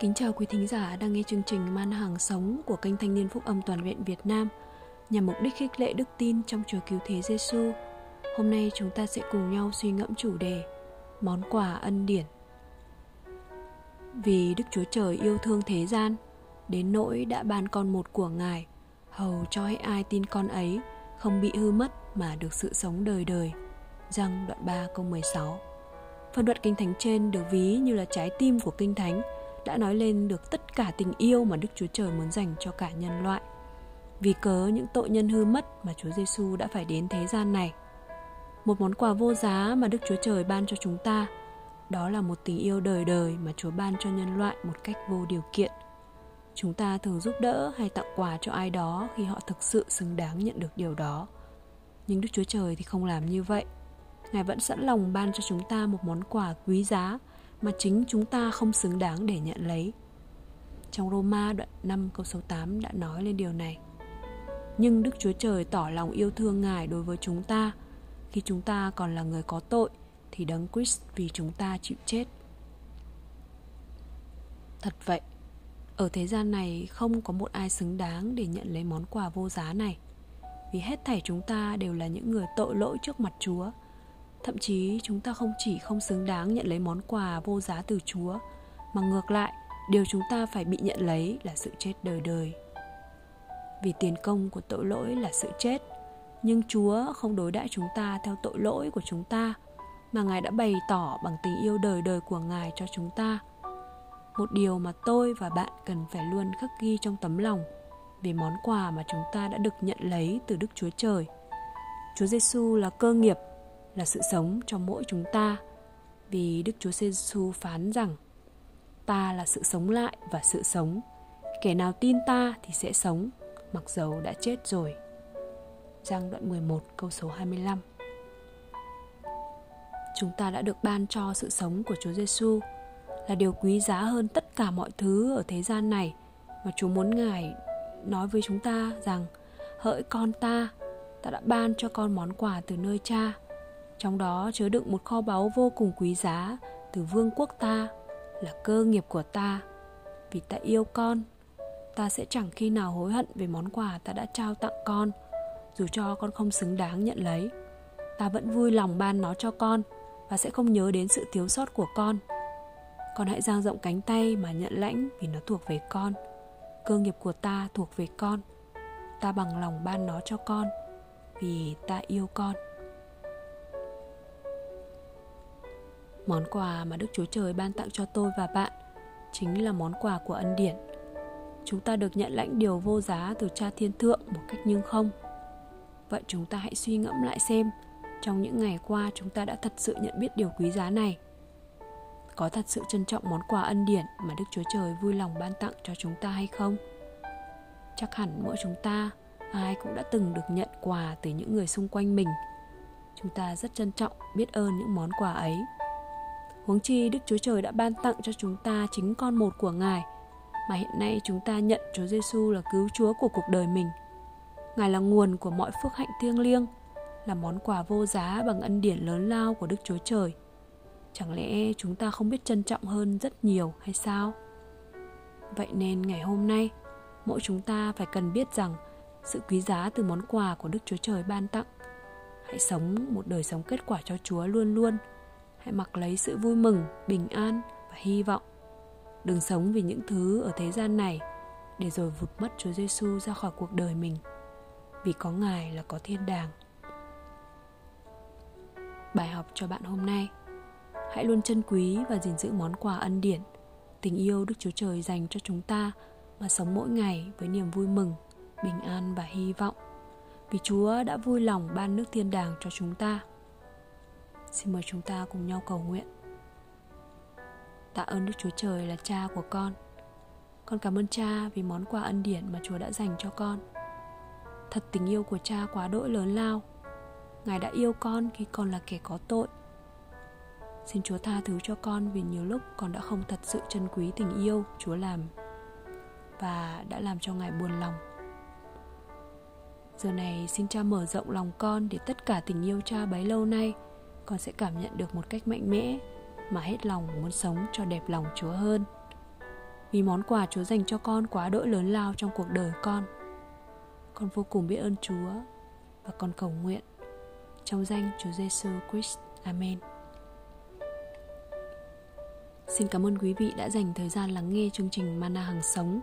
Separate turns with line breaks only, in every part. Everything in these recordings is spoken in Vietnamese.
Kính chào quý thính giả đang nghe chương trình Man hàng sống của kênh Thanh niên Phúc âm Toàn viện Việt Nam nhằm mục đích khích lệ đức tin trong Chúa Cứu Thế Giêsu. Hôm nay chúng ta sẽ cùng nhau suy ngẫm chủ đề Món quà ân điển. Vì Đức Chúa Trời yêu thương thế gian, đến nỗi đã ban con một của Ngài, hầu cho hết ai tin con ấy không bị hư mất mà được sự sống đời đời. Răng đoạn 3 câu 16 Phần đoạn kinh thánh trên được ví như là trái tim của kinh thánh đã nói lên được tất cả tình yêu mà Đức Chúa Trời muốn dành cho cả nhân loại. Vì cớ những tội nhân hư mất mà Chúa Giêsu đã phải đến thế gian này. Một món quà vô giá mà Đức Chúa Trời ban cho chúng ta, đó là một tình yêu đời đời mà Chúa ban cho nhân loại một cách vô điều kiện. Chúng ta thường giúp đỡ hay tặng quà cho ai đó khi họ thực sự xứng đáng nhận được điều đó. Nhưng Đức Chúa Trời thì không làm như vậy. Ngài vẫn sẵn lòng ban cho chúng ta một món quà quý giá mà chính chúng ta không xứng đáng để nhận lấy. Trong Roma đoạn 5 câu số 8 đã nói lên điều này. Nhưng Đức Chúa Trời tỏ lòng yêu thương Ngài đối với chúng ta khi chúng ta còn là người có tội thì đấng Christ vì chúng ta chịu chết. Thật vậy, ở thế gian này không có một ai xứng đáng để nhận lấy món quà vô giá này. Vì hết thảy chúng ta đều là những người tội lỗi trước mặt Chúa Thậm chí chúng ta không chỉ không xứng đáng nhận lấy món quà vô giá từ Chúa Mà ngược lại, điều chúng ta phải bị nhận lấy là sự chết đời đời. Vì tiền công của tội lỗi là sự chết Nhưng Chúa không đối đãi chúng ta theo tội lỗi của chúng ta Mà Ngài đã bày tỏ bằng tình yêu đời đời của Ngài cho chúng ta. Một điều mà tôi và bạn cần phải luôn khắc ghi trong tấm lòng Về món quà mà chúng ta đã được nhận lấy từ Đức Chúa Trời. Chúa Giêsu là cơ nghiệp là sự sống cho mỗi chúng ta. Vì Đức Chúa Giêsu phán rằng, ta là sự sống lại và sự sống. Kẻ nào tin ta thì sẽ sống, mặc dầu đã chết rồi. Giăng đoạn 11 câu số 25 Chúng ta đã được ban cho sự sống của Chúa Giêsu là điều quý giá hơn tất cả mọi thứ ở thế gian này. Và Chúa muốn Ngài nói với chúng ta rằng, hỡi con ta ta đã ban cho con món quà từ nơi cha trong đó chứa đựng một kho báu vô cùng quý giá từ vương quốc ta là cơ nghiệp của ta. Vì ta yêu con, ta sẽ chẳng khi nào hối hận về món quà ta đã trao tặng con, dù cho con không xứng đáng nhận lấy. Ta vẫn vui lòng ban nó cho con và sẽ không nhớ đến sự thiếu sót của con. Con hãy dang rộng cánh tay mà nhận lãnh vì nó thuộc về con. Cơ nghiệp của ta thuộc về con. Ta bằng lòng ban nó cho con vì ta yêu con. Món quà mà Đức Chúa Trời ban tặng cho tôi và bạn chính là món quà của ân điển. Chúng ta được nhận lãnh điều vô giá từ Cha Thiên Thượng một cách nhưng không. Vậy chúng ta hãy suy ngẫm lại xem, trong những ngày qua chúng ta đã thật sự nhận biết điều quý giá này. Có thật sự trân trọng món quà ân điển mà Đức Chúa Trời vui lòng ban tặng cho chúng ta hay không? Chắc hẳn mỗi chúng ta, ai cũng đã từng được nhận quà từ những người xung quanh mình. Chúng ta rất trân trọng biết ơn những món quà ấy Huống chi Đức Chúa Trời đã ban tặng cho chúng ta chính con một của Ngài mà hiện nay chúng ta nhận Chúa Giêsu là cứu Chúa của cuộc đời mình. Ngài là nguồn của mọi phước hạnh thiêng liêng, là món quà vô giá bằng ân điển lớn lao của Đức Chúa Trời. Chẳng lẽ chúng ta không biết trân trọng hơn rất nhiều hay sao? Vậy nên ngày hôm nay, mỗi chúng ta phải cần biết rằng sự quý giá từ món quà của Đức Chúa Trời ban tặng. Hãy sống một đời sống kết quả cho Chúa luôn luôn – hãy mặc lấy sự vui mừng, bình an và hy vọng. Đừng sống vì những thứ ở thế gian này để rồi vụt mất Chúa Giêsu ra khỏi cuộc đời mình. Vì có Ngài là có thiên đàng. Bài học cho bạn hôm nay. Hãy luôn trân quý và gìn giữ món quà ân điển, tình yêu Đức Chúa Trời dành cho chúng ta mà sống mỗi ngày với niềm vui mừng, bình an và hy vọng. Vì Chúa đã vui lòng ban nước thiên đàng cho chúng ta. Xin mời chúng ta cùng nhau cầu nguyện. Tạ ơn Đức Chúa Trời là cha của con. Con cảm ơn cha vì món quà ân điển mà Chúa đã dành cho con. Thật tình yêu của cha quá đỗi lớn lao. Ngài đã yêu con khi con là kẻ có tội. Xin Chúa tha thứ cho con vì nhiều lúc con đã không thật sự trân quý tình yêu Chúa làm Và đã làm cho Ngài buồn lòng. Giờ này, xin cha mở rộng lòng con để tất cả tình yêu cha bấy lâu nay con sẽ cảm nhận được một cách mạnh mẽ mà hết lòng muốn sống cho đẹp lòng Chúa hơn. vì món quà Chúa dành cho con quá đỗi lớn lao trong cuộc đời con. Con vô cùng biết ơn Chúa và con cầu nguyện trong danh Chúa Giêsu Christ. Amen. Xin cảm ơn quý vị đã dành thời gian lắng nghe chương trình Mana Hằng Sống.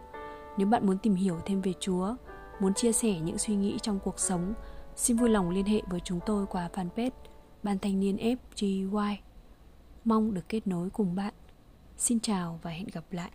Nếu bạn muốn tìm hiểu thêm về Chúa, muốn chia sẻ những suy nghĩ trong cuộc sống, xin vui lòng liên hệ với chúng tôi qua fanpage Ban Thanh niên FGY. Mong được kết nối cùng bạn. Xin chào và hẹn gặp lại.